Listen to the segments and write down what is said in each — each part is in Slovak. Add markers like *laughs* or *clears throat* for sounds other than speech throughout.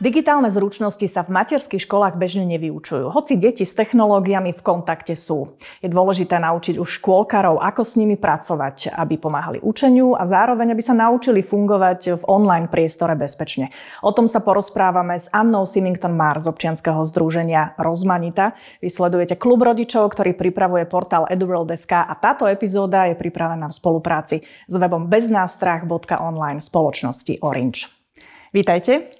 Digitálne zručnosti sa v materských školách bežne nevyučujú, hoci deti s technológiami v kontakte sú. Je dôležité naučiť už škôlkarov, ako s nimi pracovať, aby pomáhali učeniu a zároveň, aby sa naučili fungovať v online priestore bezpečne. O tom sa porozprávame s Annou Simington Mar z občianskeho združenia Rozmanita. Vysledujete klub rodičov, ktorý pripravuje portál eduworld.sk a táto epizóda je pripravená v spolupráci s webom beznástrach.online spoločnosti Orange. Vítajte.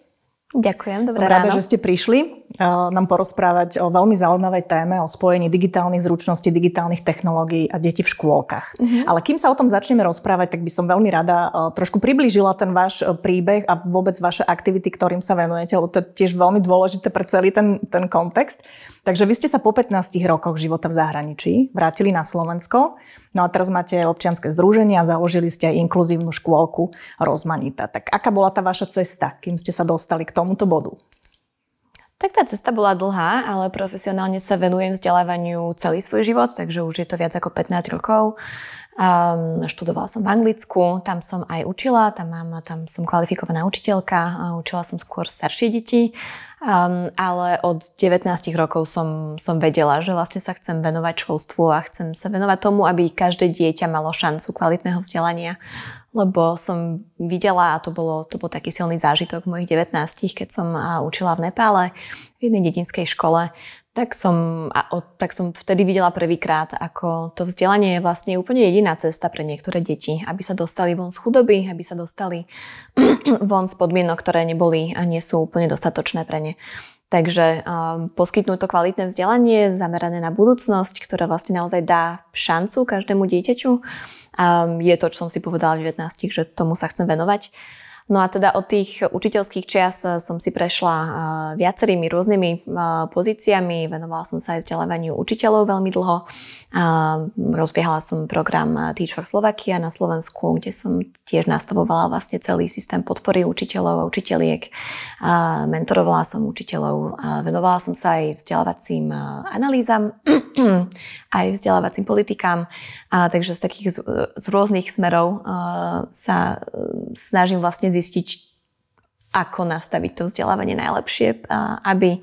Ďakujem, dobré Som ráno. rada, že ste prišli nám porozprávať o veľmi zaujímavej téme, o spojení digitálnych zručností, digitálnych technológií a detí v škôlkach. Mm-hmm. Ale kým sa o tom začneme rozprávať, tak by som veľmi rada uh, trošku priblížila ten váš uh, príbeh a vôbec vaše aktivity, ktorým sa venujete, lebo to je tiež veľmi dôležité pre celý ten, ten kontext. Takže vy ste sa po 15 rokoch života v zahraničí vrátili na Slovensko, no a teraz máte občianske združenie a založili ste aj inkluzívnu škôlku Rozmanita. Tak aká bola tá vaša cesta, kým ste sa dostali k tomuto bodu? Tak tá cesta bola dlhá, ale profesionálne sa venujem vzdelávaniu celý svoj život, takže už je to viac ako 15 rokov. Um, študovala som v Anglicku, tam som aj učila, tam, mám, tam som kvalifikovaná učiteľka, učila som skôr staršie deti, um, ale od 19 rokov som, som vedela, že vlastne sa chcem venovať školstvu a chcem sa venovať tomu, aby každé dieťa malo šancu kvalitného vzdelania lebo som videla, a to, bolo, to bol taký silný zážitok mojich 19, keď som učila v Nepále v jednej dedinskej škole, tak som, a od, tak som vtedy videla prvýkrát, ako to vzdelanie je vlastne úplne jediná cesta pre niektoré deti, aby sa dostali von z chudoby, aby sa dostali *clears throat* von z podmienok, ktoré neboli a nie sú úplne dostatočné pre ne. Takže um, poskytnúť to kvalitné vzdelanie zamerané na budúcnosť, ktorá vlastne naozaj dá šancu každému dieťaťu, um, je to, čo som si povedala v 19, že tomu sa chcem venovať. No a teda od tých učiteľských čias eh, som si prešla eh, viacerými rôznymi eh, pozíciami, venovala som sa aj vzdelávaniu učiteľov veľmi dlho. Rozbiehala som program Teach for Slovakia na Slovensku, kde som tiež nastavovala vlastne celý systém podpory učiteľov a učiteľiek. Mentorovala som učiteľov, venovala som sa aj vzdelávacím analýzam, *clears throat* aj vzdelávacím politikám. Takže z takých z rôznych smerov sa snažím vlastne zistiť, ako nastaviť to vzdelávanie najlepšie, aby,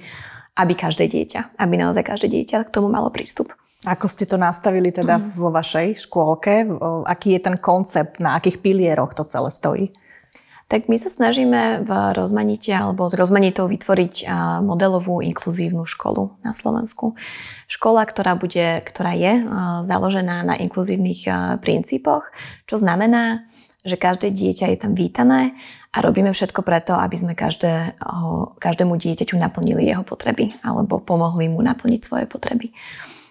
aby každé dieťa, aby naozaj každé dieťa k tomu malo prístup. Ako ste to nastavili teda mm. vo vašej škôlke? Aký je ten koncept, na akých pilieroch to celé stojí? Tak my sa snažíme v rozmanite alebo s rozmanitou vytvoriť modelovú inkluzívnu školu na Slovensku. Škola, ktorá, bude, ktorá je založená na inkluzívnych princípoch, čo znamená, že každé dieťa je tam vítané a robíme všetko preto, aby sme každé, každému dieťaťu naplnili jeho potreby alebo pomohli mu naplniť svoje potreby.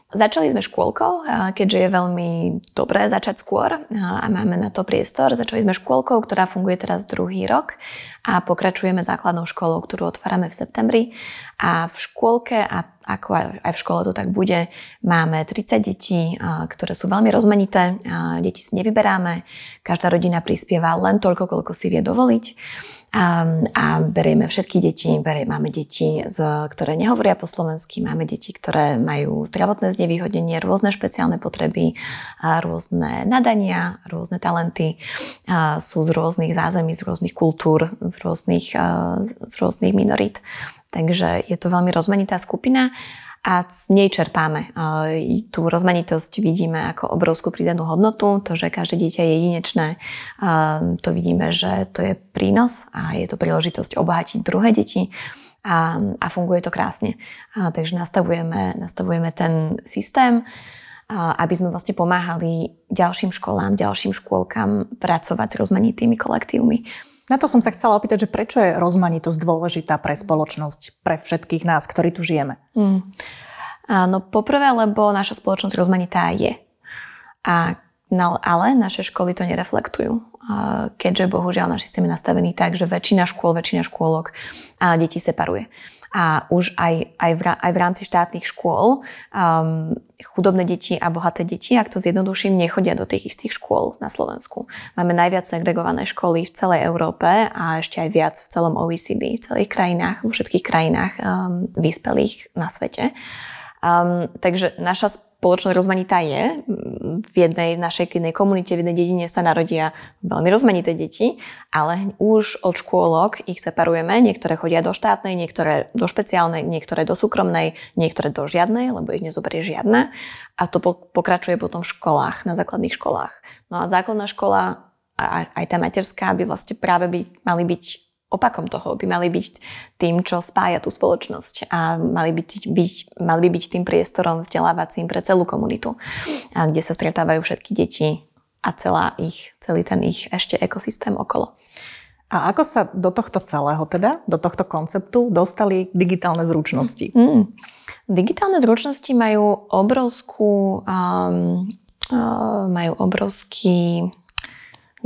Začali sme škôlkou, keďže je veľmi dobré začať skôr a máme na to priestor. Začali sme škôlkou, ktorá funguje teraz druhý rok a pokračujeme základnou školou, ktorú otvárame v septembri. A v škôlke, a ako aj v škole to tak bude, máme 30 detí, ktoré sú veľmi rozmanité. Deti si nevyberáme, každá rodina prispieva len toľko, koľko si vie dovoliť a, a berieme všetky deti, berie, máme deti, z, ktoré nehovoria po slovensky, máme deti, ktoré majú zdravotné znevýhodnenie, rôzne špeciálne potreby, a rôzne nadania, rôzne talenty, a sú z rôznych zázemí, z rôznych kultúr, z rôznych, z rôznych minorít. Takže je to veľmi rozmanitá skupina a z nej čerpáme. Tú rozmanitosť vidíme ako obrovskú pridanú hodnotu, to, že každé dieťa je jedinečné, to vidíme, že to je prínos a je to príležitosť obohatiť druhé deti a, a funguje to krásne. A, takže nastavujeme, nastavujeme ten systém, aby sme vlastne pomáhali ďalším školám, ďalším škôlkam pracovať s rozmanitými kolektívmi. Na to som sa chcela opýtať, že prečo je rozmanitosť dôležitá pre spoločnosť, pre všetkých nás, ktorí tu žijeme? Mm. No poprvé, lebo naša spoločnosť rozmanitá je. A, no, ale naše školy to nereflektujú. Keďže bohužiaľ náš systém je nastavený tak, že väčšina škôl, väčšina škôlok a detí separuje a už aj, aj, v, aj v rámci štátnych škôl um, chudobné deti a bohaté deti, ak to zjednoduším, nechodia do tých istých škôl na Slovensku. Máme najviac segregované školy v celej Európe a ešte aj viac v celom OECD, v celých krajinách, vo všetkých krajinách um, vyspelých na svete. Um, takže naša spoločnosť rozmanitá je, v jednej, v našej jednej komunite, v jednej dedine sa narodia veľmi rozmanité deti, ale už od škôlok ich separujeme. Niektoré chodia do štátnej, niektoré do špeciálnej, niektoré do súkromnej, niektoré do žiadnej, lebo ich nezoberie žiadna. A to pokračuje potom v školách, na základných školách. No a základná škola a aj tá materská by vlastne práve by, mali byť opakom toho, by mali byť tým, čo spája tú spoločnosť a mali, byť, byť, mali by byť tým priestorom vzdelávacím pre celú komunitu, a kde sa stretávajú všetky deti a celá ich, celý ten ich ešte ekosystém okolo. A ako sa do tohto celého teda, do tohto konceptu dostali digitálne zručnosti? Mm. Digitálne zručnosti majú obrovskú, um, uh, majú obrovský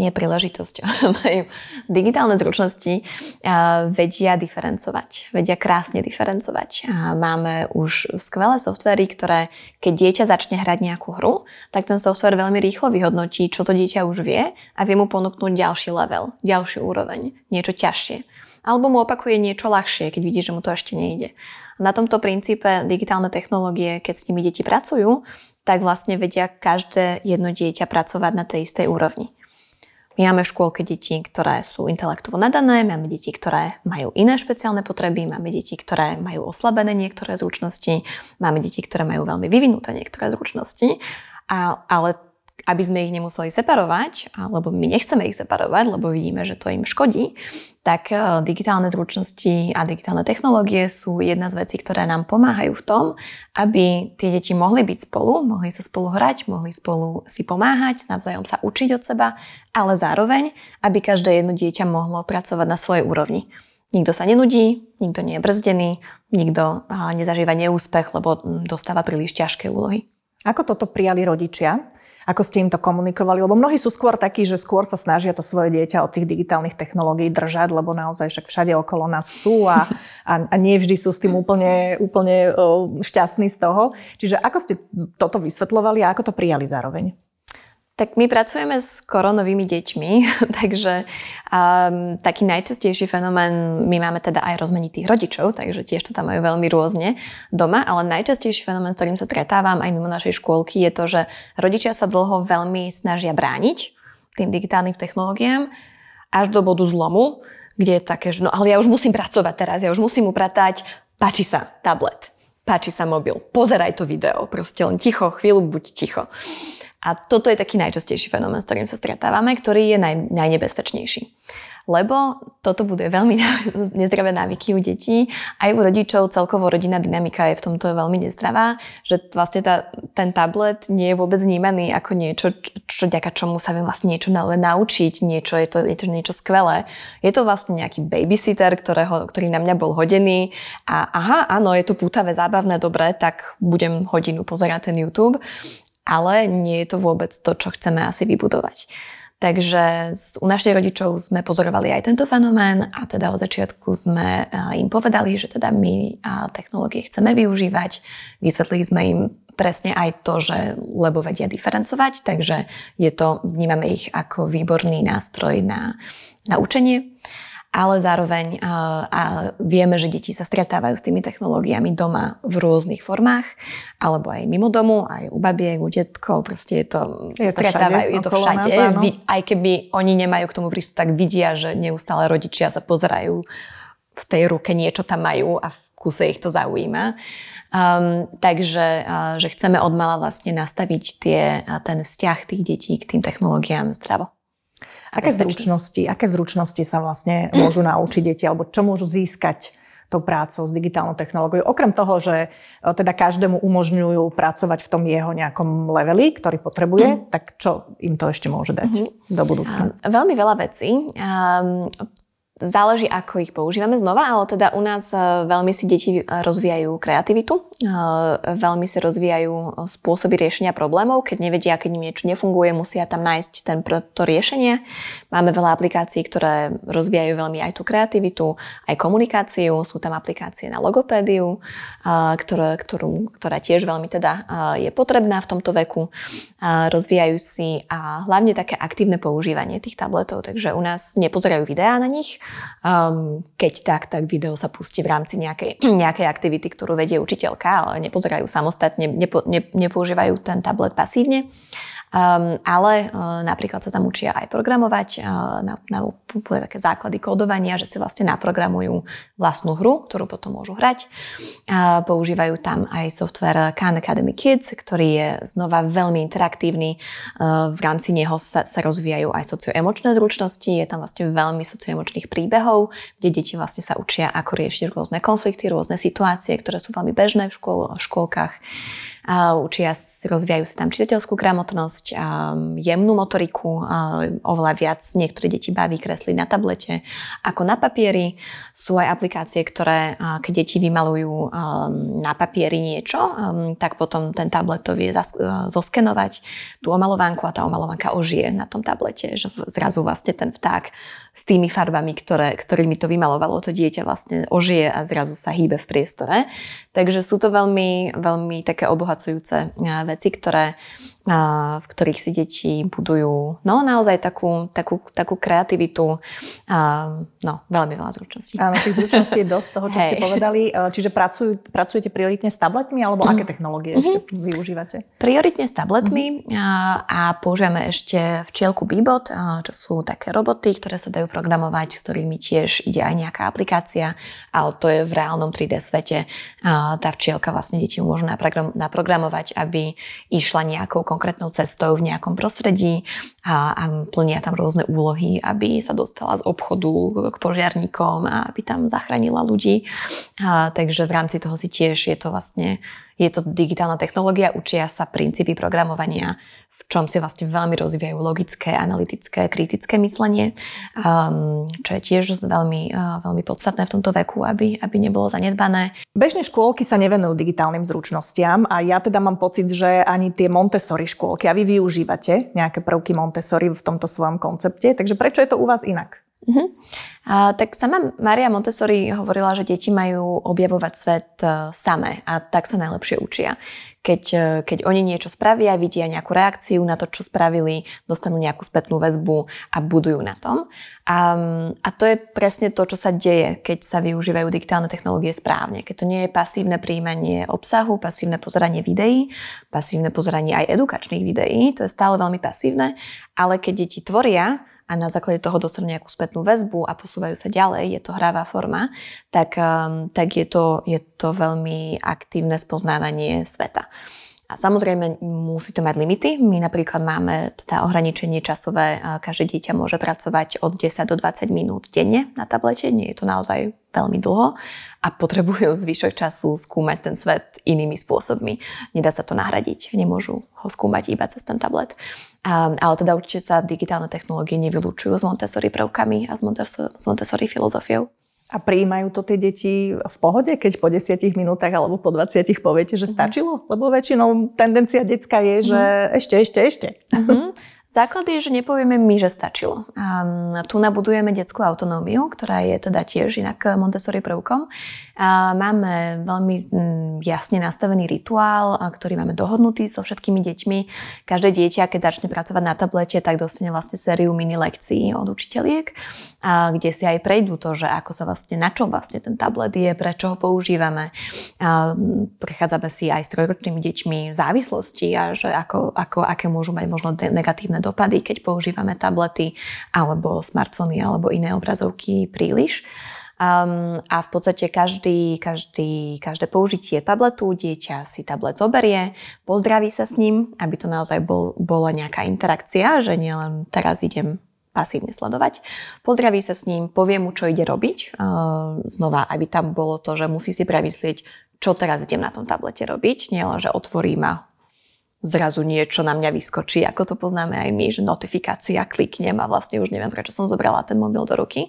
nie príležitosť, *laughs* majú digitálne zručnosti, vedia diferencovať, vedia krásne diferencovať. Máme už skvelé softvery, ktoré keď dieťa začne hrať nejakú hru, tak ten software veľmi rýchlo vyhodnotí, čo to dieťa už vie a vie mu ponúknuť ďalší level, ďalšiu úroveň, niečo ťažšie. Alebo mu opakuje niečo ľahšie, keď vidí, že mu to ešte nejde. Na tomto princípe digitálne technológie, keď s nimi deti pracujú, tak vlastne vedia každé jedno dieťa pracovať na tej istej úrovni. My máme v škôlke deti, ktoré sú intelektovo nadané, máme deti, ktoré majú iné špeciálne potreby, máme deti, ktoré majú oslabené niektoré zručnosti, máme deti, ktoré majú veľmi vyvinuté niektoré zručnosti, a, ale aby sme ich nemuseli separovať, lebo my nechceme ich separovať, lebo vidíme, že to im škodí, tak e, digitálne zručnosti a digitálne technológie sú jedna z vecí, ktoré nám pomáhajú v tom, aby tie deti mohli byť spolu, mohli sa spolu hrať, mohli spolu si pomáhať, navzájom sa učiť od seba, ale zároveň, aby každé jedno dieťa mohlo pracovať na svojej úrovni. Nikto sa nenudí, nikto nie je brzdený, nikto nezažíva neúspech, lebo dostáva príliš ťažké úlohy. Ako toto prijali rodičia? Ako ste im to komunikovali? Lebo mnohí sú skôr takí, že skôr sa snažia to svoje dieťa od tých digitálnych technológií držať, lebo naozaj však všade okolo nás sú a, a, a nie vždy sú s tým úplne, úplne šťastní z toho. Čiže ako ste toto vysvetľovali a ako to prijali zároveň? Tak my pracujeme s koronovými deťmi, *laughs* takže um, taký najčastejší fenomén, my máme teda aj rozmanitých rodičov, takže tiež to tam majú veľmi rôzne doma, ale najčastejší fenomén, s ktorým sa stretávam aj mimo našej škôlky, je to, že rodičia sa dlho veľmi snažia brániť tým digitálnym technológiám až do bodu zlomu, kde je také, že no ale ja už musím pracovať teraz, ja už musím upratať, páči sa tablet, páči sa mobil, pozeraj to video, proste len ticho, chvíľu buď ticho. A toto je taký najčastejší fenomén, s ktorým sa stretávame, ktorý je naj, najnebezpečnejší. Lebo toto bude veľmi *laughs* nezdravé návyky u detí, aj u rodičov, celkovo rodinná dynamika je v tomto veľmi nezdravá, že vlastne tá, ten tablet nie je vôbec vnímaný ako niečo, čo, ďaká čomu sa viem vlastne niečo naučiť, niečo, je to, je to niečo skvelé. Je to vlastne nejaký babysitter, ktorého, ktorý na mňa bol hodený a aha, áno, je to pútavé, zábavné, dobre, tak budem hodinu pozerať ten YouTube ale nie je to vôbec to, čo chceme asi vybudovať. Takže u našich rodičov sme pozorovali aj tento fenomén a teda od začiatku sme im povedali, že teda my technológie chceme využívať. Vysvetlili sme im presne aj to, že lebo vedia diferencovať, takže je to, vnímame ich ako výborný nástroj na, na učenie ale zároveň a, a vieme, že deti sa stretávajú s tými technológiami doma v rôznych formách, alebo aj mimo domu, aj u babiek, u detkov, proste je to, je to stretávajú, všade, je to všade. Nás, aj keby oni nemajú k tomu prístup, tak vidia, že neustále rodičia sa pozerajú v tej ruke, niečo tam majú a v kuse ich to zaujíma. Um, takže uh, že chceme od mala vlastne nastaviť tie, ten vzťah tých detí k tým technológiám zdravo. Aké zručnosti, aké zručnosti sa vlastne môžu naučiť deti, alebo čo môžu získať tou prácou s digitálnou technológiou. Okrem toho, že e, teda každému umožňujú pracovať v tom jeho nejakom leveli, ktorý potrebuje, mm. tak čo im to ešte môže dať mm-hmm. do budúcna? Veľmi veľa vecí. Záleží, ako ich používame znova, ale teda u nás e, veľmi si deti rozvíjajú kreativitu, e, veľmi si rozvíjajú spôsoby riešenia problémov. Keď nevedia, keď im niečo nefunguje, musia tam nájsť ten, to riešenie. Máme veľa aplikácií, ktoré rozvíjajú veľmi aj tú kreativitu, aj komunikáciu. Sú tam aplikácie na logopédiu, e, ktoré, ktorú, ktorá tiež veľmi teda je potrebná v tomto veku. Rozvíjajú si a hlavne také aktívne používanie tých tabletov, takže u nás nepozerajú videá na nich, Um, keď tak, tak video sa pustí v rámci nejakej, *clears throat* nejakej aktivity, ktorú vedie učiteľka, ale nepozerajú samostatne, nepo, ne, nepoužívajú ten tablet pasívne. Um, ale uh, napríklad sa tam učia aj programovať, uh, na, na také základy kódovania, že si vlastne naprogramujú vlastnú hru, ktorú potom môžu hrať. Uh, používajú tam aj software Khan Academy Kids, ktorý je znova veľmi interaktívny. Uh, v rámci neho sa, sa rozvíjajú aj socioemočné zručnosti, je tam vlastne veľmi socioemočných príbehov, kde deti vlastne sa učia, ako riešiť rôzne konflikty, rôzne situácie, ktoré sú veľmi bežné v škôl, škôlkach učia, rozvíjajú si tam čitateľskú gramotnosť, jemnú motoriku, oveľa viac niektoré deti baví kresliť na tablete ako na papieri. Sú aj aplikácie, ktoré keď deti vymalujú na papieri niečo, tak potom ten tablet to vie zoskenovať tú omalovanku a tá omalovanka ožije na tom tablete, že zrazu vlastne ten vták s tými farbami, ktoré, ktorými to vymalovalo to dieťa vlastne ožije a zrazu sa hýbe v priestore. Takže sú to veľmi, veľmi také obohacujúce veci, ktoré v ktorých si deti budujú no naozaj takú, takú, takú kreativitu a no veľmi veľa zručností. Áno, tých zručností je dosť toho, čo hey. ste povedali. E, čiže pracujú, pracujete prioritne s tabletmi alebo mm. aké technológie mm-hmm. ešte využívate? Prioritne s tabletmi mm-hmm. a, a používame ešte včielku Bebot, čo sú také roboty, ktoré sa dajú programovať, s ktorými tiež ide aj nejaká aplikácia, ale to je v reálnom 3D svete. A tá včielka vlastne deti naprogram, naprogramovať, aby išla nejakou konkrétnou cestou v nejakom prostredí a, a plnia tam rôzne úlohy, aby sa dostala z obchodu k požiarníkom a aby tam zachránila ľudí. A, takže v rámci toho si tiež je to vlastne je to digitálna technológia, učia sa princípy programovania, v čom si vlastne veľmi rozvíjajú logické, analytické, kritické myslenie, um, čo je tiež veľmi, uh, veľmi podstatné v tomto veku, aby, aby nebolo zanedbané. Bežne škôlky sa nevenujú digitálnym zručnostiam a ja teda mám pocit, že ani tie Montessori škôlky, a vy využívate nejaké prvky Montessori v tomto svojom koncepte, takže prečo je to u vás inak? Uh-huh. A, tak sama Maria Montessori hovorila, že deti majú objavovať svet uh, samé a tak sa najlepšie učia. Keď, uh, keď oni niečo spravia, vidia nejakú reakciu na to, čo spravili, dostanú nejakú spätnú väzbu a budujú na tom. A, a to je presne to, čo sa deje, keď sa využívajú digitálne technológie správne. Keď to nie je pasívne príjmanie obsahu, pasívne pozeranie videí, pasívne pozeranie aj edukačných videí, to je stále veľmi pasívne, ale keď deti tvoria, a na základe toho dostanú nejakú spätnú väzbu a posúvajú sa ďalej, je to hravá forma, tak, um, tak je, to, je to veľmi aktívne spoznávanie sveta. A samozrejme musí to mať limity. My napríklad máme teda ohraničenie časové, každé dieťa môže pracovať od 10 do 20 minút denne na tablete, nie je to naozaj veľmi dlho a potrebujú zvyšok času skúmať ten svet inými spôsobmi. Nedá sa to nahradiť, nemôžu ho skúmať iba cez ten tablet. Ale teda určite sa digitálne technológie nevylučujú s Montessori prvkami a s Montessori, s Montessori filozofiou. A prijímajú to tie deti v pohode, keď po 10 minútach alebo po 20 poviete, že mhm. stačilo? Lebo väčšinou tendencia detská je, že mm. ešte, ešte, ešte. Mm-hmm. Základ je, že nepovieme my, že stačilo. Um, tu nabudujeme detskú autonómiu, ktorá je teda tiež inak Montessori prvkom. A máme veľmi jasne nastavený rituál, ktorý máme dohodnutý so všetkými deťmi. Každé dieťa, keď začne pracovať na tablete, tak dostane vlastne sériu mini lekcií od učiteľiek, a kde si aj prejdú to, že ako sa vlastne, na čo vlastne ten tablet je, prečo ho používame. A prechádzame si aj s trojročnými deťmi závislosti a že ako, ako, aké môžu mať možno negatívne dopady, keď používame tablety alebo smartfóny alebo iné obrazovky príliš. Um, a v podstate každý, každý, každé použitie tabletu, dieťa si tablet zoberie, pozdraví sa s ním, aby to naozaj bol, bola nejaká interakcia, že nielen teraz idem pasívne sledovať. Pozdraví sa s ním, povie mu, čo ide robiť. Uh, znova, aby tam bolo to, že musí si premyslieť, čo teraz idem na tom tablete robiť. Nielen, že otvorím a zrazu niečo na mňa vyskočí, ako to poznáme aj my, že notifikácia, kliknem a vlastne už neviem, prečo som zobrala ten mobil do ruky.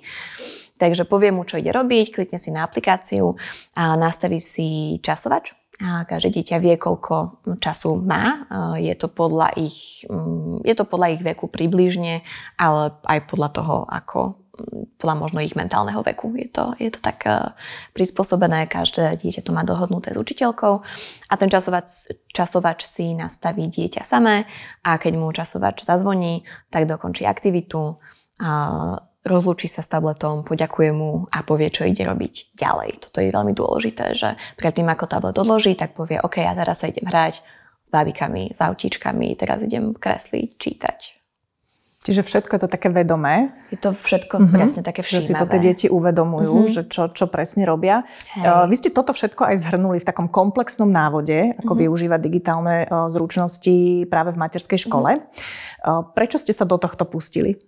Takže povie mu, čo ide robiť, klikne si na aplikáciu a nastaví si časovač. A každé dieťa vie, koľko času má. Je to podľa ich, mm, je to podľa ich veku približne, ale aj podľa toho, ako podľa možno ich mentálneho veku. Je to, je to tak uh, prispôsobené, každé dieťa to má dohodnuté s učiteľkou a ten časovač, časovač si nastaví dieťa samé a keď mu časovač zazvoní, tak dokončí aktivitu, rozlúči sa s tabletom, poďakuje mu a povie, čo ide robiť ďalej. Toto je veľmi dôležité, že predtým, ako tablet odloží, tak povie, OK, ja teraz sa idem hrať, s bábikami, s autíčkami, teraz idem kresliť, čítať. Čiže všetko je to také vedomé. Je to všetko mm-hmm. presne také všímavé. Že si to tie deti uvedomujú, mm-hmm. že čo, čo presne robia. Hej. Vy ste toto všetko aj zhrnuli v takom komplexnom návode, ako mm-hmm. využívať digitálne zručnosti práve v materskej škole. Mm-hmm. Prečo ste sa do tohto pustili?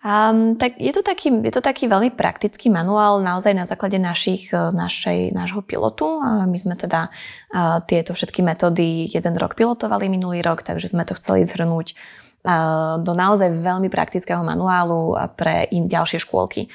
Um, tak je to, taký, je to taký veľmi praktický manuál naozaj na základe našich, e, našej, nášho pilotu. My sme teda uh, tieto všetky metódy jeden rok pilotovali minulý rok, takže sme to chceli zhrnúť do naozaj veľmi praktického manuálu pre in ďalšie škôlky.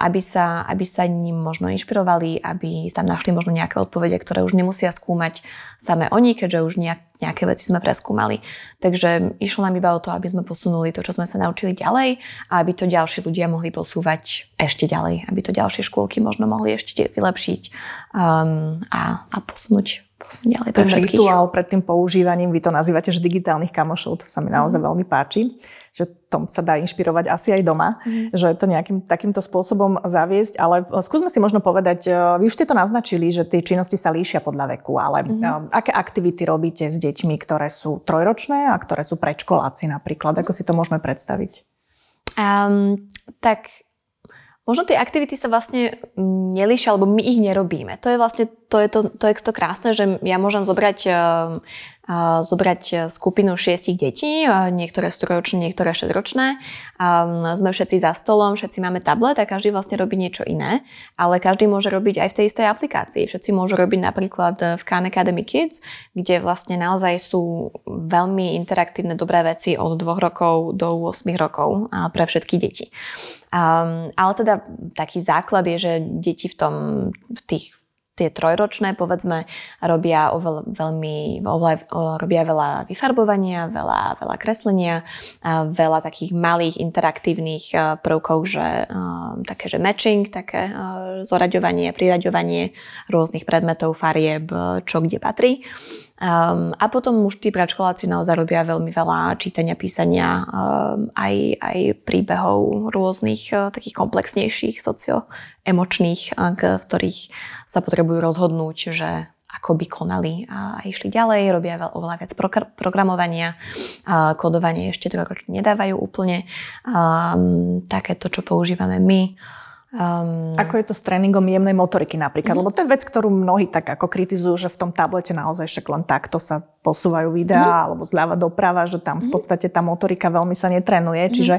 Aby sa, aby sa ním možno inšpirovali, aby tam našli možno nejaké odpovede, ktoré už nemusia skúmať same oni, keďže už nejak, nejaké veci sme preskúmali. Takže išlo nám iba o to, aby sme posunuli to, čo sme sa naučili ďalej a aby to ďalší ľudia mohli posúvať ešte ďalej, aby to ďalšie škôlky možno mohli ešte vylepšiť um, a, a posunúť posunúť ďalej Ten rituál pred tým používaním, vy to nazývate, že digitálnych kamošov, to sa mi naozaj mm. veľmi páči, že tom sa dá inšpirovať asi aj doma, mm. že to nejakým takýmto spôsobom zaviesť, ale e, skúsme si možno povedať, e, vy už ste to naznačili, že tie činnosti sa líšia podľa veku, ale mm. aké aktivity robíte s deťmi, ktoré sú trojročné a ktoré sú predškoláci napríklad, ako si to môžeme predstaviť? Um, tak Možno tie aktivity sa vlastne nelíšia, alebo my ich nerobíme. To je vlastne to, je to, to, je to krásne, že ja môžem zobrať zobrať e, skupinu šiestich detí, niektoré sú trojročné, niektoré šesťročné. Sme všetci za stolom, všetci máme tablet a každý vlastne robí niečo iné, ale každý môže robiť aj v tej istej aplikácii. Všetci môžu robiť napríklad v Khan Academy Kids, kde vlastne naozaj sú veľmi interaktívne dobré veci od 2 rokov do 8 rokov pre všetky deti. Um, ale teda taký základ je, že deti v tom, v tých tie trojročné, povedzme, robia oveľ, veľmi, oveľ, robia veľa vyfarbovania, veľa, veľa kreslenia, veľa takých malých interaktívnych prvkov, že také, že matching, také zoraďovanie, priraďovanie rôznych predmetov, farieb, čo kde patrí. Um, a potom už tí predškoláci naozaj robia veľmi veľa čítania, písania, um, aj, aj príbehov rôznych uh, takých komplexnejších, socioemočných, uh, v ktorých sa potrebujú rozhodnúť, že ako by konali a išli ďalej, robia veľ, oveľa viac pro- programovania, kodovanie ešte to nedávajú úplne. Um, také to, čo používame my, Um... Ako je to s tréningom jemnej motoriky napríklad? Mm. Lebo to je vec, ktorú mnohí tak ako kritizujú, že v tom tablete naozaj však len takto sa posúvajú videá mm. alebo zľava doprava, že tam v mhm. podstate tá motorika veľmi sa netrenuje. Mm. Čiže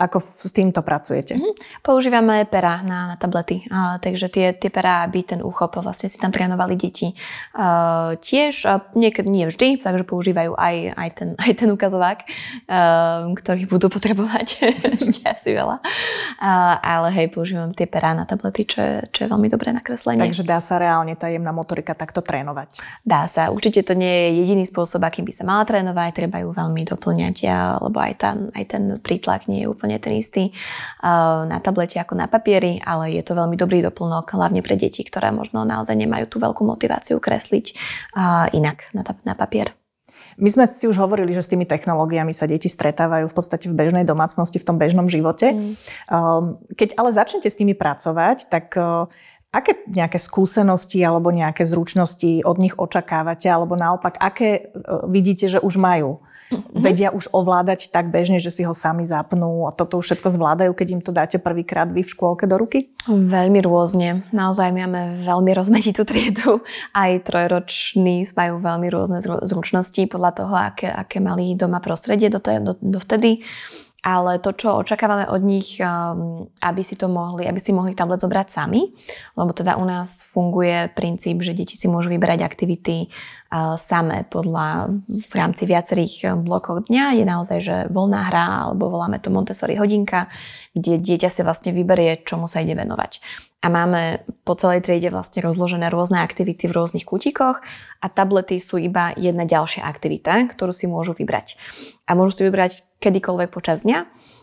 ako s týmto pracujete? Mm-hmm. Používame pera na, na tablety, uh, takže tie, tie pera, aby ten úchop vlastne si tam trénovali deti. Uh, tiež, uh, niekedy nie vždy, takže používajú aj, aj, ten, aj ten ukazovák, uh, ktorý budú potrebovať *laughs* ešte asi veľa. Uh, ale hej, používam tie perá na tablety, čo je, čo je veľmi dobré nakreslenie. Takže dá sa reálne tá jemná motorika takto trénovať? Dá sa. Určite to nie je jediný spôsob, akým by sa mala trénovať, treba ju veľmi doplňať, lebo aj, tá, aj ten prítlak nie je úplne ten istý na tablete ako na papieri, ale je to veľmi dobrý doplnok, hlavne pre deti, ktoré možno naozaj nemajú tú veľkú motiváciu kresliť inak na, na papier. My sme si už hovorili, že s tými technológiami sa deti stretávajú v podstate v bežnej domácnosti, v tom bežnom živote. Mm. Keď ale začnete s nimi pracovať, tak Aké nejaké skúsenosti alebo nejaké zručnosti od nich očakávate, alebo naopak, aké vidíte, že už majú? Mm-hmm. Vedia už ovládať tak bežne, že si ho sami zapnú a toto už všetko zvládajú, keď im to dáte prvýkrát vy v škôlke do ruky? Veľmi rôzne. Naozaj máme veľmi rozmanitú triedu. Aj trojroční majú veľmi rôzne zručnosti podľa toho, aké, aké mali doma prostredie do, do, do vtedy ale to, čo očakávame od nich, um, aby si to mohli, aby si mohli tablet zobrať sami, lebo teda u nás funguje princíp, že deti si môžu vyberať aktivity uh, samé podľa, v rámci viacerých um, blokov dňa. Je naozaj, že voľná hra, alebo voláme to Montessori hodinka, kde dieťa si vlastne vyberie, čomu sa ide venovať. A máme po celej triede vlastne rozložené rôzne aktivity v rôznych kútikoch a tablety sú iba jedna ďalšia aktivita, ktorú si môžu vybrať. A môžu si vybrať kedykoľvek počas dňa.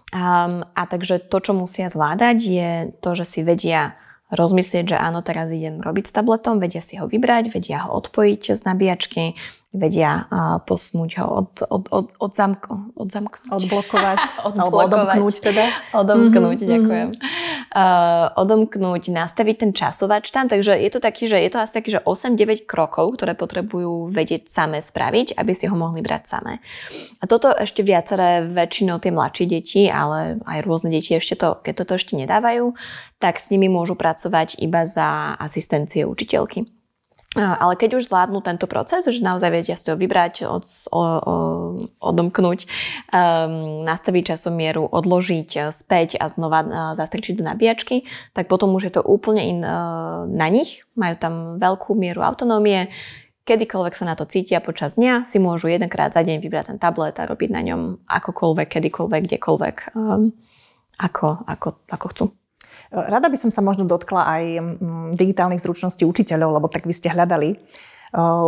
Um, a takže to, čo musia zvládať, je to, že si vedia rozmyslieť, že áno, teraz idem robiť s tabletom, vedia si ho vybrať, vedia ho odpojiť z nabíjačky, vedia posunúť ho od, od, od, od, zamko, od zamknúť. Odblokovať. *laughs* Alebo odomknúť teda. Odomknúť, mm-hmm. ďakujem. Uh, odomknúť, nastaviť ten časovač tam, takže je to taký, že je to asi taký, že 8-9 krokov, ktoré potrebujú vedieť same spraviť, aby si ho mohli brať same. A toto ešte viaceré, väčšinou tie mladšie deti, ale aj rôzne deti ešte to, keď toto ešte nedávajú, tak s nimi môžu pracovať iba za asistencie učiteľky. Ale keď už zvládnu tento proces, že naozaj vedia si ho vybrať, od, o, o, odomknúť, um, nastaviť časomieru, odložiť e, späť a znova uh, zastrčiť do nabíjačky, tak potom už je to úplne in, na nich. Majú tam veľkú mieru autonómie, kedykoľvek sa na to cítia počas dňa, si môžu jedenkrát za deň vybrať ten tablet a robiť na ňom akokoľvek, kedykoľvek, kdekoľvek, um, ako, ako, ako chcú. Rada by som sa možno dotkla aj mm, digitálnych zručností učiteľov, lebo tak vy ste hľadali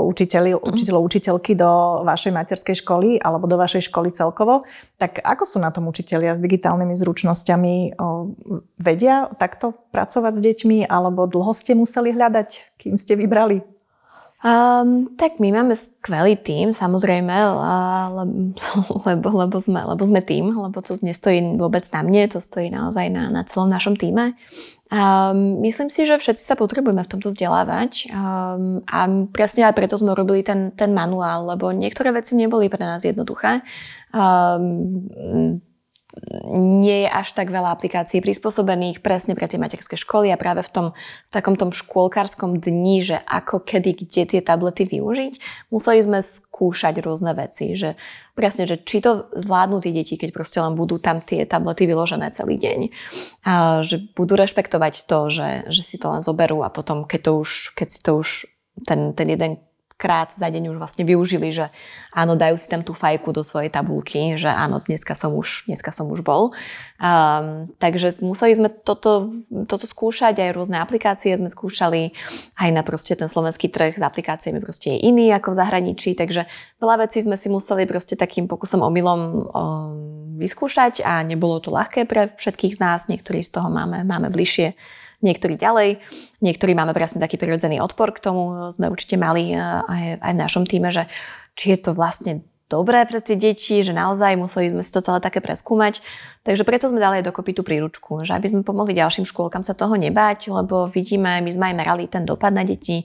učiteľi, mhm. učiteľov, učiteľky do vašej materskej školy alebo do vašej školy celkovo. Tak ako sú na tom učitelia s digitálnymi zručnosťami? Vedia takto pracovať s deťmi alebo dlho ste museli hľadať, kým ste vybrali? Um, tak my máme skvelý tým, samozrejme, *laughs* lebo, lebo, sme, lebo sme tým, lebo to nestojí vôbec na mne, to stojí naozaj na, na celom našom týme. Um, myslím si, že všetci sa potrebujeme v tomto vzdelávať um, a presne aj preto sme robili ten, ten manuál, lebo niektoré veci neboli pre nás jednoduché. Um, nie je až tak veľa aplikácií prispôsobených presne pre tie materské školy a práve v tom v takom tom škôlkarskom dni, že ako, kedy, kde tie tablety využiť, museli sme skúšať rôzne veci, že presne, že či to zvládnu tie deti, keď proste len budú tam tie tablety vyložené celý deň. A že budú rešpektovať to, že, že si to len zoberú a potom, keď, to už, keď si to už ten, ten jeden krát za deň už vlastne využili, že áno, dajú si tam tú fajku do svojej tabulky, že áno, dneska som už, dneska som už bol. Um, takže museli sme toto, toto skúšať, aj rôzne aplikácie sme skúšali, aj na proste ten slovenský trh s aplikáciami proste je iný ako v zahraničí, takže veľa vecí sme si museli proste takým pokusom omylom um, vyskúšať a nebolo to ľahké pre všetkých z nás, niektorí z toho máme, máme bližšie niektorí ďalej, niektorí máme presne taký prirodzený odpor k tomu, sme určite mali eh, aj, aj v našom týme, že či je to vlastne dobré pre tie deti, že naozaj museli sme si to celé také preskúmať. Takže preto sme dali aj dokopy tú príručku, že aby sme pomohli ďalším škôlkam sa toho nebať, lebo vidíme, my sme aj merali ten dopad na deti,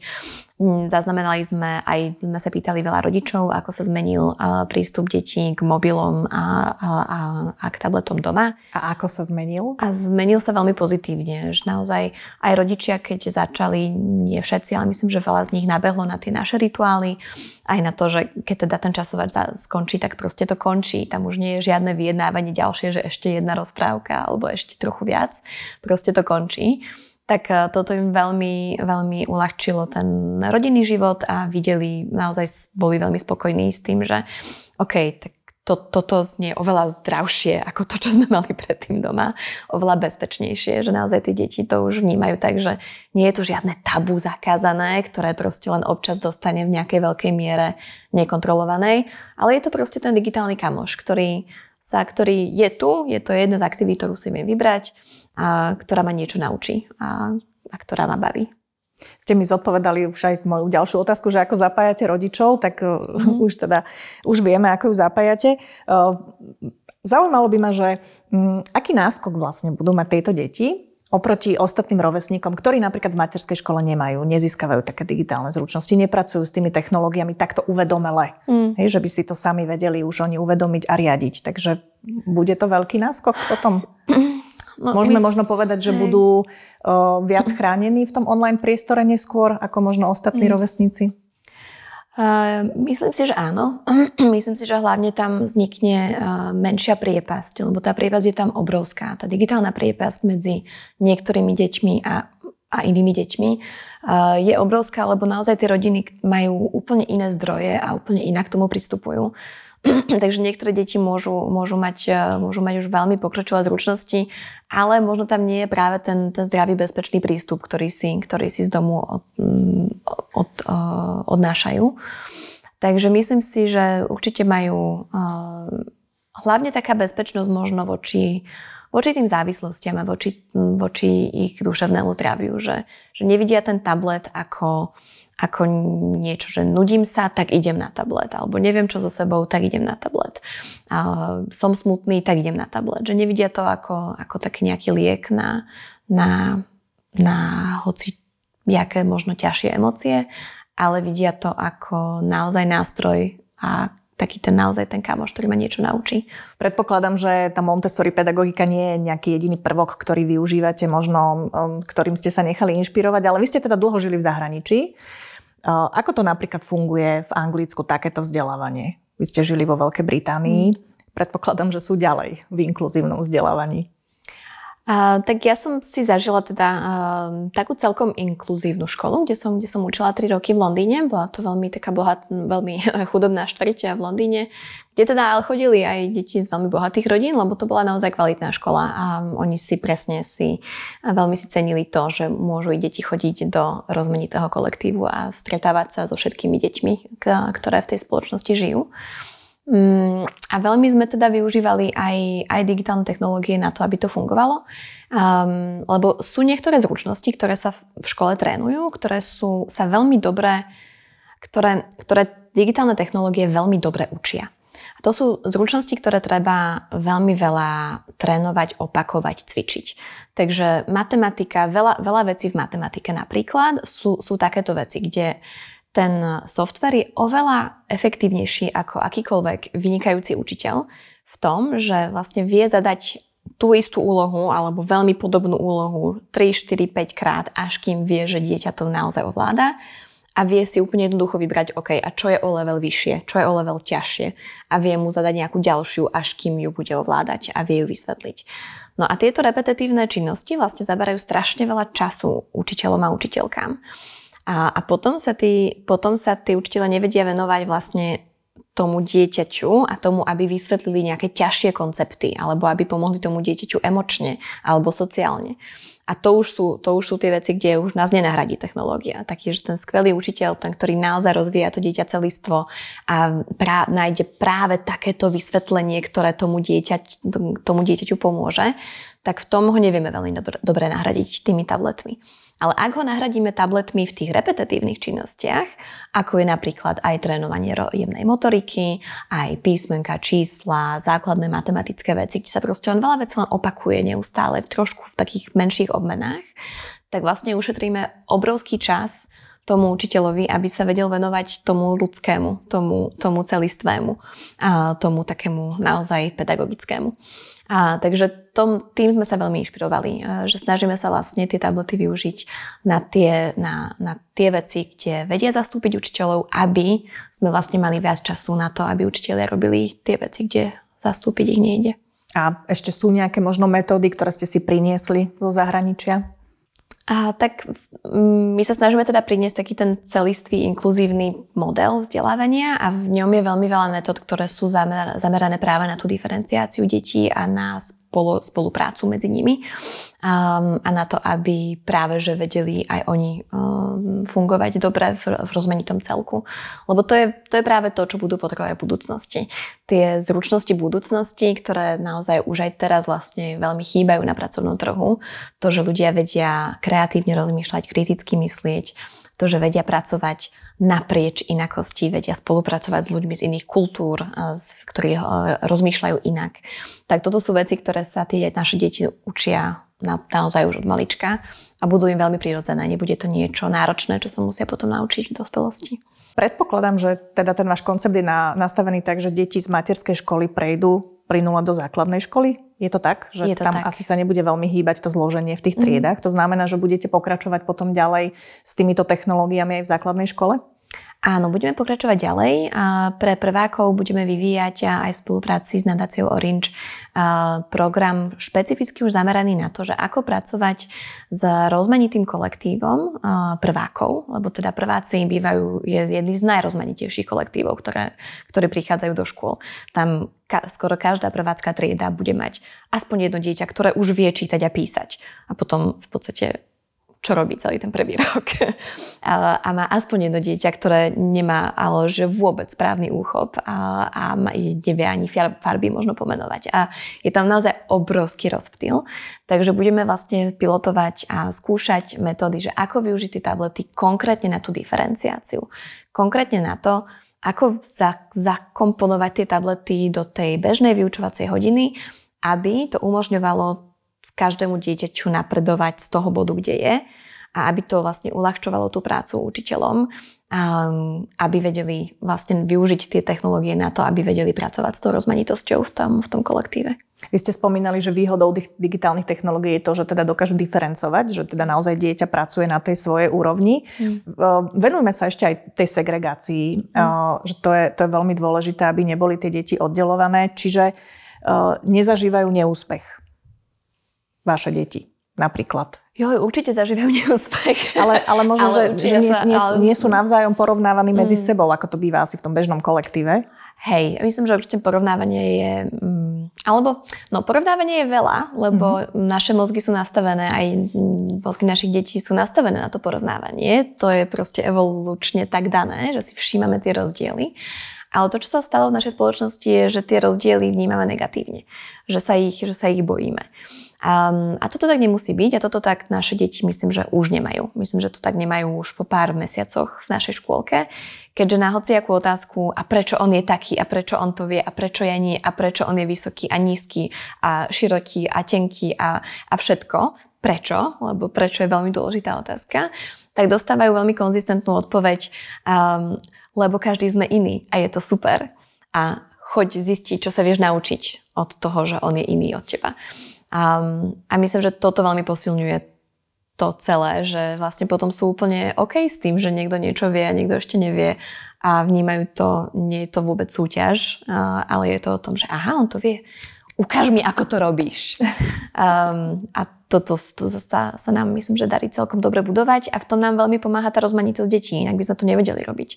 zaznamenali sme, aj sme sa pýtali veľa rodičov, ako sa zmenil prístup detí k mobilom a, a, a, a k tabletom doma. A ako sa zmenil? A zmenil sa veľmi pozitívne, že naozaj aj rodičia, keď začali, nie všetci, ale myslím, že veľa z nich nabehlo na tie naše rituály, aj na to, že keď teda ten časovač skončí, tak proste to končí. Tam už nie je žiadne vyjednávanie ďalšie, že ešte jedna rozprávka alebo ešte trochu viac. Proste to končí tak e, toto im veľmi, veľmi uľahčilo ten rodinný život a videli, naozaj boli veľmi spokojní s tým, že OK, tak to, toto znie oveľa zdravšie ako to, čo sme *laughs* mali predtým doma. Oveľa bezpečnejšie, že naozaj tie deti to už vnímajú tak, že nie je to žiadne tabu zakázané, ktoré proste len občas dostane v nejakej veľkej miere nekontrolovanej, ale je to proste ten digitálny kamoš, ktorý sa, ktorý je tu, je to jedna z aktivít, ktorú si viem vybrať a ktorá ma niečo naučí a, a ktorá ma baví. Ste mi zodpovedali už aj moju ďalšiu otázku, že ako zapájate rodičov, tak mm. už teda už vieme, ako ju zapájate. Uh, zaujímalo by ma, že um, aký náskok vlastne budú mať tieto deti oproti ostatným rovesníkom, ktorí napríklad v materskej škole nemajú, nezískavajú také digitálne zručnosti, nepracujú s tými technológiami takto uvedomele, mm. hej, že by si to sami vedeli už oni uvedomiť a riadiť. Takže bude to veľký náskok potom? *clears throat* No, Môžeme my... možno povedať, že hej. budú uh, viac chránení v tom online priestore neskôr, ako možno ostatní mm. rovesníci? Uh, myslím si, že áno. *clears throat* myslím si, že hlavne tam vznikne uh, menšia priepasť, lebo tá priepasť je tam obrovská. Tá digitálna priepasť medzi niektorými deťmi a, a inými deťmi je obrovská, lebo naozaj tie rodiny majú úplne iné zdroje a úplne inak k tomu pristupujú. *clears throat* Takže niektoré deti môžu, môžu, mať, e, môžu mať už veľmi pokročilé zručnosti, ale možno tam nie je práve ten, ten zdravý, bezpečný prístup, ktorý si, ktorý si z domu od, mm, od, od, e, odnášajú. Takže myslím si, že určite majú uh, hlavne taká bezpečnosť možno voči, voči tým závislostiam a voči, voči ich duševnému zdraviu, že, že nevidia ten tablet ako ako niečo, že nudím sa, tak idem na tablet. Alebo neviem čo so sebou, tak idem na tablet. A som smutný, tak idem na tablet. Že nevidia to ako, ako taký nejaký liek na, na, na hoci jaké možno ťažšie emócie, ale vidia to ako naozaj nástroj a taký ten naozaj ten kamoš, ktorý ma niečo naučí. Predpokladám, že tá Montessori pedagogika nie je nejaký jediný prvok, ktorý využívate, možno um, ktorým ste sa nechali inšpirovať, ale vy ste teda dlho žili v zahraničí. Uh, ako to napríklad funguje v Anglicku takéto vzdelávanie? Vy ste žili vo Veľkej Británii. Mm. Predpokladám, že sú ďalej v inkluzívnom vzdelávaní. Tak ja som si zažila teda uh, takú celkom inkluzívnu školu, kde som, kde som učila 3 roky v Londýne. Bola to veľmi taká bohat, veľmi *laughs* chudobná štvrť v Londýne, kde teda ale chodili aj deti z veľmi bohatých rodín, lebo to bola naozaj kvalitná škola a oni si presne si veľmi si cenili to, že môžu i deti chodiť do rozmanitého kolektívu a stretávať sa so všetkými deťmi, ktoré v tej spoločnosti žijú. Mm, a veľmi sme teda využívali aj, aj digitálne technológie na to, aby to fungovalo. Um, lebo sú niektoré zručnosti, ktoré sa v škole trénujú, ktoré sú, sa veľmi dobre, ktoré, ktoré digitálne technológie veľmi dobre učia. A to sú zručnosti, ktoré treba veľmi veľa trénovať, opakovať, cvičiť. Takže matematika, veľa, veľa vecí v matematike napríklad sú, sú takéto veci, kde ten software je oveľa efektívnejší ako akýkoľvek vynikajúci učiteľ v tom, že vlastne vie zadať tú istú úlohu alebo veľmi podobnú úlohu 3, 4, 5 krát, až kým vie, že dieťa to naozaj ovláda a vie si úplne jednoducho vybrať, OK, a čo je o level vyššie, čo je o level ťažšie a vie mu zadať nejakú ďalšiu, až kým ju bude ovládať a vie ju vysvetliť. No a tieto repetitívne činnosti vlastne zaberajú strašne veľa času učiteľom a učiteľkám. A, a potom, sa tí, potom sa tí učiteľe nevedia venovať vlastne tomu dieťaťu a tomu, aby vysvetlili nejaké ťažšie koncepty alebo aby pomohli tomu dieťaťu emočne alebo sociálne. A to už sú, to už sú tie veci, kde už nás nenahradí technológia. Taký, že ten skvelý učiteľ, ten, ktorý naozaj rozvíja to dieťa celistvo a pra, nájde práve takéto vysvetlenie, ktoré tomu, dieťa, tomu dieťaťu pomôže, tak v tom ho nevieme veľmi dobre, dobre nahradiť tými tabletmi. Ale ak ho nahradíme tabletmi v tých repetitívnych činnostiach, ako je napríklad aj trénovanie jemnej motoriky, aj písmenka, čísla, základné matematické veci, kde sa proste on veľa vecí len opakuje neustále, trošku v takých menších obmenách, tak vlastne ušetríme obrovský čas tomu učiteľovi, aby sa vedel venovať tomu ľudskému, tomu, tomu celistvému, a tomu takému naozaj pedagogickému. A, takže tom, tým sme sa veľmi inšpirovali, že snažíme sa vlastne tie tablety využiť na tie, na, na tie veci, kde vedia zastúpiť učiteľov, aby sme vlastne mali viac času na to, aby učiteľia robili tie veci, kde zastúpiť ich nejde. A ešte sú nejaké možno metódy, ktoré ste si priniesli zo zahraničia? A tak my sa snažíme teda priniesť taký ten celistvý inkluzívny model vzdelávania a v ňom je veľmi veľa metód, ktoré sú zamerané práve na tú diferenciáciu detí a na spolu, spoluprácu medzi nimi um, a na to, aby práve že vedeli aj oni um, fungovať dobre v, v rozmanitom celku. Lebo to je, to je práve to, čo budú potrebovať v budúcnosti. Tie zručnosti budúcnosti, ktoré naozaj už aj teraz vlastne veľmi chýbajú na pracovnom trhu, to, že ľudia vedia kreatívne rozmýšľať, kriticky myslieť, to, že vedia pracovať naprieč inakosti, vedia spolupracovať s ľuďmi z iných kultúr, ktorí rozmýšľajú inak. Tak toto sú veci, ktoré sa tie naše deti učia na, naozaj už od malička a budú im veľmi prirodzené. Nebude to niečo náročné, čo sa musia potom naučiť v dospelosti. Predpokladám, že teda ten váš koncept je na, nastavený tak, že deti z materskej školy prejdú plynule do základnej školy? Je to tak? Že je to tam tak. asi sa nebude veľmi hýbať to zloženie v tých triedách? Mm. To znamená, že budete pokračovať potom ďalej s týmito technológiami aj v základnej škole? Áno, budeme pokračovať ďalej. Pre prvákov budeme vyvíjať aj v spolupráci s nadáciou Orange program špecificky už zameraný na to, že ako pracovať s rozmanitým kolektívom prvákov, lebo teda prváci bývajú je jedný z najrozmanitejších kolektívov, ktoré, ktoré prichádzajú do škôl. Tam ka- skoro každá prvácká trieda bude mať aspoň jedno dieťa, ktoré už vie čítať a písať. A potom v podstate čo robí celý ten prvý rok. a, a má aspoň jedno dieťa, ktoré nemá ale že vôbec správny úchop a, a nevie ani farby možno pomenovať. A je tam naozaj obrovský rozptýl. Takže budeme vlastne pilotovať a skúšať metódy, že ako využiť tie tablety konkrétne na tú diferenciáciu. Konkrétne na to, ako za, zakomponovať tie tablety do tej bežnej vyučovacej hodiny, aby to umožňovalo každému dieťaťu napredovať z toho bodu, kde je a aby to vlastne uľahčovalo tú prácu učiteľom, aby vedeli vlastne využiť tie technológie na to, aby vedeli pracovať s tou rozmanitosťou v tom, v tom kolektíve. Vy ste spomínali, že výhodou digitálnych technológií je to, že teda dokážu diferencovať, že teda naozaj dieťa pracuje na tej svojej úrovni. Mm. Venujme sa ešte aj tej segregácii, mm. že to je, to je veľmi dôležité, aby neboli tie deti oddelované, čiže nezažívajú neúspech vaše deti napríklad? Jo, určite zažívajú *laughs* neúspech. Ale, ale možno, ale že, že nie, nie, ale... nie sú navzájom porovnávaní medzi mm. sebou, ako to býva asi v tom bežnom kolektíve. Hej, myslím, že určite porovnávanie je... Mm, alebo, no porovnávanie je veľa, lebo mm-hmm. naše mozgy sú nastavené, aj mozgy našich detí sú nastavené na to porovnávanie. To je proste evolučne tak dané, že si všímame tie rozdiely. Ale to, čo sa stalo v našej spoločnosti, je, že tie rozdiely vnímame negatívne. Že sa ich, že sa ich bojíme. Um, a toto tak nemusí byť a toto tak naše deti myslím, že už nemajú. Myslím, že to tak nemajú už po pár mesiacoch v našej škôlke, keďže na hociakú otázku a prečo on je taký a prečo on to vie a prečo ja nie a prečo on je vysoký a nízky a široký a tenký a, a všetko, prečo, lebo prečo je veľmi dôležitá otázka, tak dostávajú veľmi konzistentnú odpoveď, um, lebo každý sme iný a je to super a choď zistiť, čo sa vieš naučiť od toho, že on je iný od teba. A, a myslím, že toto veľmi posilňuje to celé, že vlastne potom sú úplne OK s tým, že niekto niečo vie a niekto ešte nevie a vnímajú to, nie je to vôbec súťaž, ale je to o tom, že aha, on to vie, ukáž mi, ako to robíš. *laughs* Um, a toto to, to sa, sa nám, myslím, že darí celkom dobre budovať a v tom nám veľmi pomáha tá rozmanitosť detí, inak by sme to nevedeli robiť.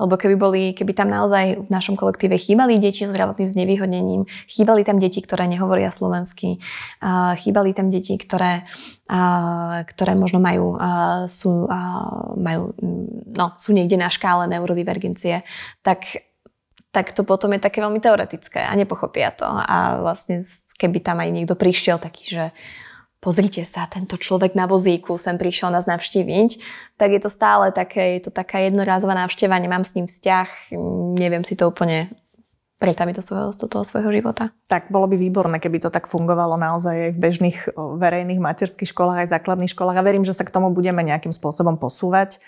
Lebo keby, boli, keby tam naozaj v našom kolektíve chýbali deti so zdravotným znevýhodnením, chýbali tam deti, ktoré nehovoria slovensky, chýbali tam deti, ktoré, ktoré možno majú, sú, majú, no, sú niekde na škále neurodivergencie, tak tak to potom je také veľmi teoretické a nepochopia to. A vlastne keby tam aj niekto prišiel taký, že pozrite sa, tento človek na vozíku sem prišiel nás navštíviť, tak je to stále také, je to taká jednorázová návšteva, nemám s ním vzťah, neviem si to úplne pretaviť do, svojho, do toho svojho života. Tak bolo by výborné, keby to tak fungovalo naozaj aj v bežných verejných materských školách, aj základných školách a verím, že sa k tomu budeme nejakým spôsobom posúvať.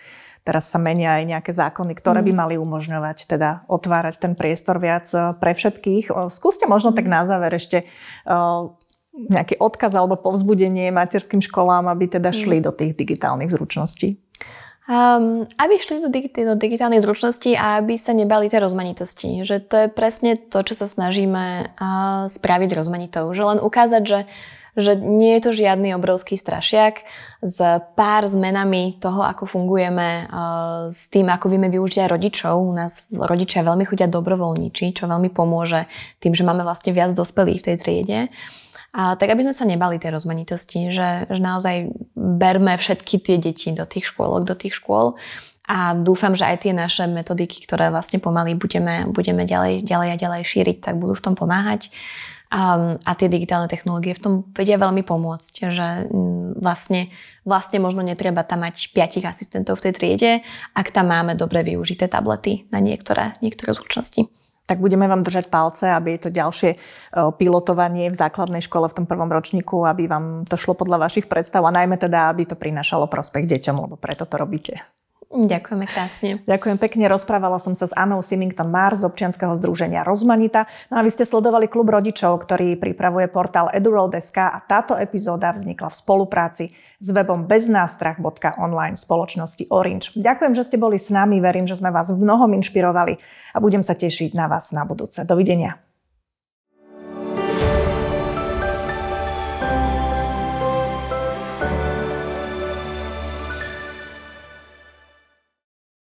Teraz sa menia aj nejaké zákony, ktoré by mm. mali umožňovať teda otvárať ten priestor viac e, pre všetkých. Skúste možno tak na záver ešte nejaký odkaz alebo povzbudenie materským školám, aby teda šli mm. do tých digitálnych zručností? Um, aby šli do, digi- do digitálnych zručností a aby sa nebali tej rozmanitosti. Že to je presne to, čo sa snažíme uh, spraviť rozmanitou. Že len ukázať, že že nie je to žiadny obrovský strašiak s pár zmenami toho, ako fungujeme, s tým, ako vieme využiť aj rodičov. U nás rodičia veľmi chudia dobrovoľničiť, čo veľmi pomôže tým, že máme vlastne viac dospelých v tej triede. A tak aby sme sa nebali tej rozmanitosti, že, že naozaj berme všetky tie deti do tých škôlok, do tých škôl a dúfam, že aj tie naše metodiky, ktoré vlastne pomaly budeme, budeme ďalej, ďalej a ďalej šíriť, tak budú v tom pomáhať. A, a tie digitálne technológie v tom vedia veľmi pomôcť, že vlastne, vlastne možno netreba tam mať piatich asistentov v tej triede, ak tam máme dobre využité tablety na niektoré, niektoré zručnosti tak budeme vám držať palce, aby to ďalšie e, pilotovanie v základnej škole v tom prvom ročníku, aby vám to šlo podľa vašich predstav a najmä teda, aby to prinášalo prospech deťom, lebo preto to robíte. Ďakujeme krásne. Ďakujem pekne. Rozprávala som sa s Anou Simington Mars z občianskeho združenia Rozmanita. No a vy ste sledovali klub rodičov, ktorý pripravuje portál edurold.sk a táto epizóda vznikla v spolupráci s webom beznástrach.online spoločnosti Orange. Ďakujem, že ste boli s nami. Verím, že sme vás v mnohom inšpirovali a budem sa tešiť na vás na budúce. Dovidenia.